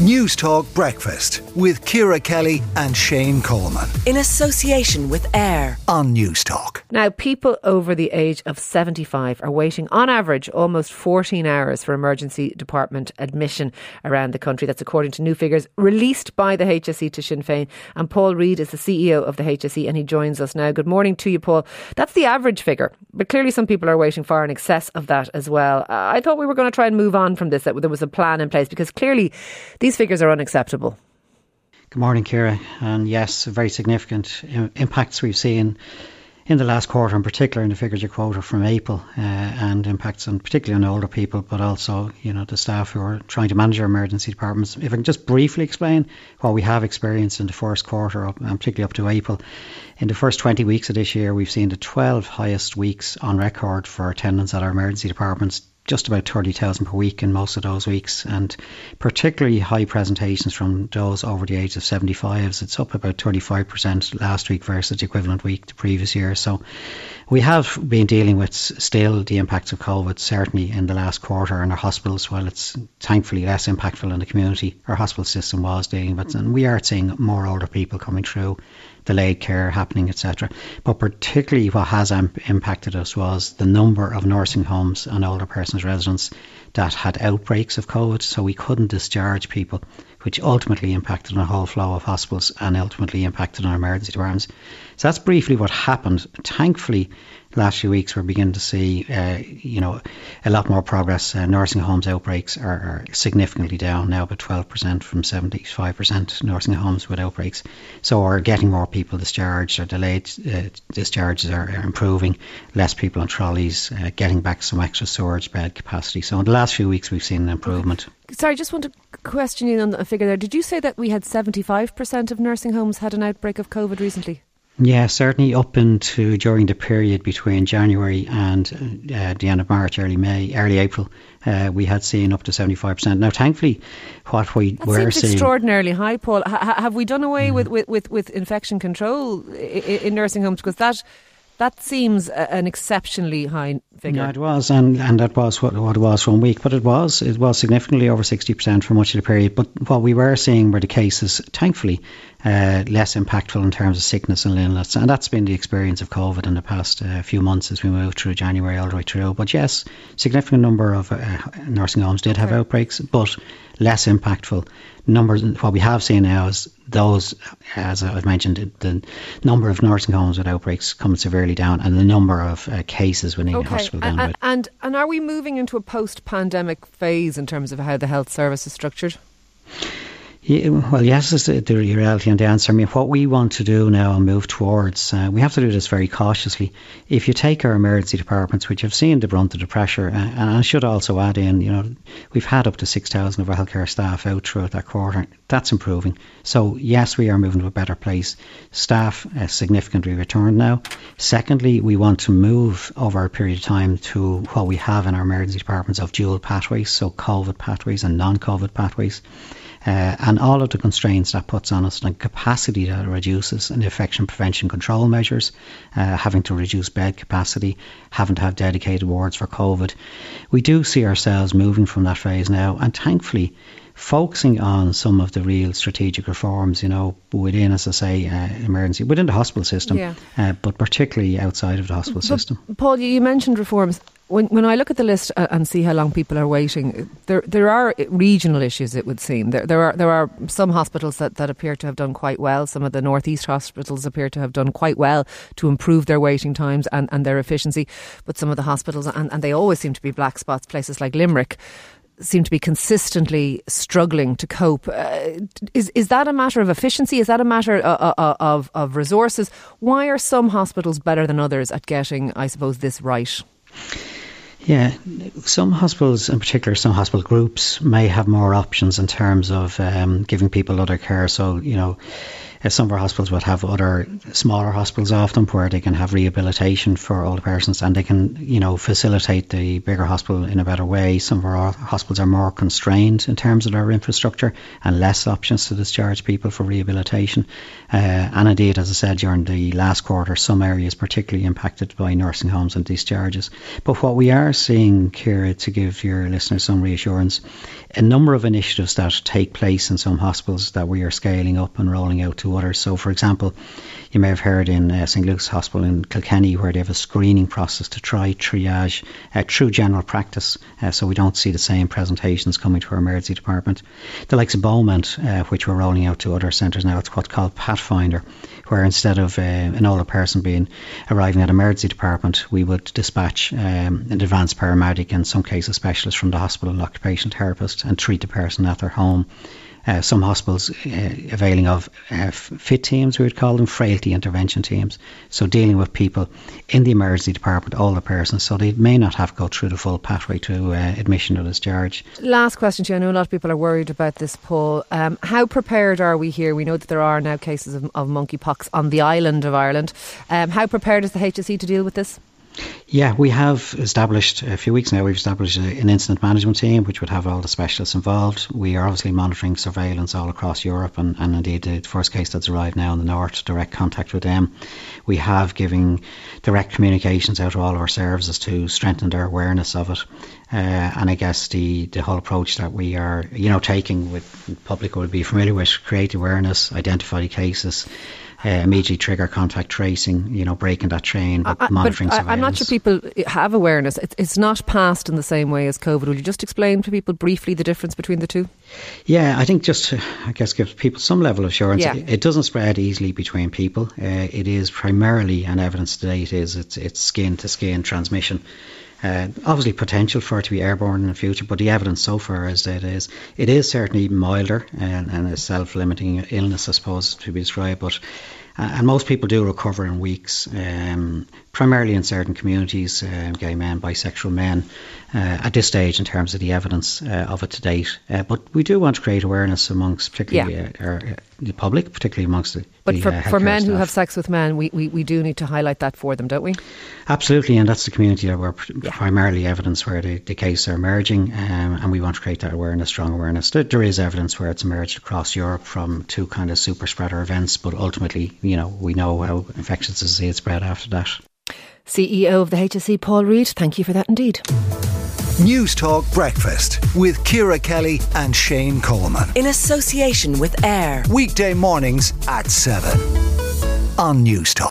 Newstalk Breakfast with Ciara Kelly and Shane Coleman. In association with AIR on Newstalk. Now, people over the age of 75 are waiting on average almost 14 hours for emergency department admission around the country. That's according to new figures released by the HSE to Sinn Féin. And Paul Reid is the CEO of the HSE and he joins us now. Good morning to you, Paul. That's the average figure, but clearly some people are waiting far in excess of that as well. Uh, I thought we were going to try and move on from this, that there was a plan in place because clearly these figures are unacceptable. Good morning, Ciara. And yes, very significant impacts we've seen in the last quarter, in particular in the figures you quoted from April, uh, and impacts on particularly on older people, but also you know the staff who are trying to manage our emergency departments. If I can just briefly explain what we have experienced in the first quarter, and particularly up to April. In the first 20 weeks of this year, we've seen the 12 highest weeks on record for attendance at our emergency departments just about 30,000 per week in most of those weeks, and particularly high presentations from those over the age of 75s. It's up about 35% last week versus the equivalent week the previous year. So we have been dealing with still the impacts of COVID, certainly in the last quarter in our hospitals, while it's thankfully less impactful in the community. Our hospital system was dealing with, and we are seeing more older people coming through delayed care happening, etc. But particularly what has impacted us was the number of nursing homes and older persons residents that had outbreaks of COVID, so we couldn't discharge people, which ultimately impacted on the whole flow of hospitals and ultimately impacted on emergency departments. So that's briefly what happened. Thankfully, last few weeks we're beginning to see, uh, you know, a lot more progress. Uh, nursing homes outbreaks are, are, significantly down now, about 12% from 75% nursing homes with outbreaks. So we're getting more people discharged. or delayed uh, discharges are, are, improving. Less people on trolleys, uh, getting back some extra storage bed capacity. So in the last few weeks we've seen an improvement. Sorry, I just want to question you on a figure there. Did you say that we had 75% of nursing homes had an outbreak of COVID recently? Yeah, certainly up into during the period between January and uh, the end of March, early May, early April, uh, we had seen up to 75%. Now, thankfully, what we that were seems seeing. extraordinarily high, Paul. H- have we done away mm. with, with, with, infection control in nursing homes? Because that that seems an exceptionally high figure. Yeah, it was, and, and that was what, what it was for one week. But it was it was significantly over sixty percent for much of the period. But what we were seeing were the cases, thankfully, uh, less impactful in terms of sickness and illness, and that's been the experience of COVID in the past uh, few months as we moved through January all the way through. But yes, significant number of uh, nursing homes did have outbreaks, but less impactful. Numbers, what we have seen now is those, as I've mentioned, the number of nursing homes with outbreaks come severely down, and the number of uh, cases within okay. hospital down. And, and and are we moving into a post-pandemic phase in terms of how the health service is structured? Well, yes, is the, the, reality and the answer. I mean, what we want to do now and move towards, uh, we have to do this very cautiously. If you take our emergency departments, which have seen the brunt of the pressure, uh, and I should also add in, you know, we've had up to 6,000 of our healthcare staff out throughout that quarter. That's improving. So, yes, we are moving to a better place. Staff uh, significantly returned now. Secondly, we want to move over a period of time to what we have in our emergency departments of dual pathways, so COVID pathways and non COVID pathways uh, and all of the constraints that puts on us, and capacity that it reduces, and infection prevention control measures, uh, having to reduce bed capacity, having to have dedicated wards for COVID. We do see ourselves moving from that phase now, and thankfully, focusing on some of the real strategic reforms, you know, within, as I say, uh, emergency, within the hospital system, yeah. uh, but particularly outside of the hospital but, system. Paul, you mentioned reforms when when I look at the list uh, and see how long people are waiting, there there are regional issues. It would seem there there are there are some hospitals that, that appear to have done quite well. Some of the northeast hospitals appear to have done quite well to improve their waiting times and, and their efficiency. But some of the hospitals and, and they always seem to be black spots. Places like Limerick seem to be consistently struggling to cope. Uh, is is that a matter of efficiency? Is that a matter of, uh, uh, of of resources? Why are some hospitals better than others at getting, I suppose, this right? Yeah, some hospitals, in particular, some hospital groups may have more options in terms of um, giving people other care. So, you know, some of our hospitals would have other smaller hospitals often where they can have rehabilitation for older persons and they can, you know, facilitate the bigger hospital in a better way. Some of our hospitals are more constrained in terms of their infrastructure and less options to discharge people for rehabilitation. Uh, and indeed, as I said, during the last quarter, some areas particularly impacted by nursing homes and discharges. But what we are seeing, Ciara, to give your listeners some reassurance, a number of initiatives that take place in some hospitals that we are scaling up and rolling out to So, for example, you may have heard in uh, St Luke's Hospital in Kilkenny where they have a screening process to try triage uh, through general practice uh, so we don't see the same presentations coming to our emergency department. The likes of Beaumont, uh, which we're rolling out to other centres now, it's what's called Pathfinder, where instead of uh, an older person being arriving at emergency department, we would dispatch um, an advanced paramedic, in some cases specialist from the hospital, an occupational therapist, and treat the person at their home. Uh, some hospitals uh, availing of uh, fit teams, we would call them frailty intervention teams. So dealing with people in the emergency department, older persons, so they may not have to go through the full pathway to uh, admission or discharge. Last question to you. I know a lot of people are worried about this, Paul. Um, how prepared are we here? We know that there are now cases of, of monkeypox on the island of Ireland. Um, how prepared is the HSE to deal with this? Yeah, we have established a few weeks now. We've established an incident management team, which would have all the specialists involved. We are obviously monitoring surveillance all across Europe, and, and indeed the first case that's arrived now in the north, direct contact with them. We have given direct communications out to all of our services to strengthen their awareness of it. Uh, and I guess the, the whole approach that we are, you know, taking with public would be familiar with, create awareness, identify the cases, uh, immediately trigger contact tracing, you know, breaking that chain, but uh, monitoring but I'm not sure people have awareness. It's, it's not passed in the same way as COVID. Will you just explain to people briefly the difference between the two? Yeah, I think just to, I guess, give people some level of assurance. Yeah. It, it doesn't spread easily between people. Uh, it is primarily, and evidence to date is, it's, it's skin to skin transmission. Uh, obviously, potential for it to be airborne in the future, but the evidence so far is that it is. It is certainly milder and, and a self-limiting illness, I suppose, to be described. But and most people do recover in weeks. Um, primarily in certain communities, uh, gay men, bisexual men, uh, at this stage in terms of the evidence uh, of it to date. Uh, but we do want to create awareness amongst particularly yeah. Uh, our, the public, particularly amongst the. But the, for, for men staff. who have sex with men, we, we, we do need to highlight that for them, don't we? Absolutely, and that's the community that we're yeah. primarily evidence where the, the cases are emerging, um, and we want to create that awareness, strong awareness. There, there is evidence where it's emerged across Europe from two kind of super spreader events, but ultimately, you know, we know how infectious disease spread after that. CEO of the HSE, Paul Reid, thank you for that indeed. Newstalk Breakfast with Ciara Kelly and Shane Coleman. In association with AIR. Weekday mornings at 7 on Newstalk.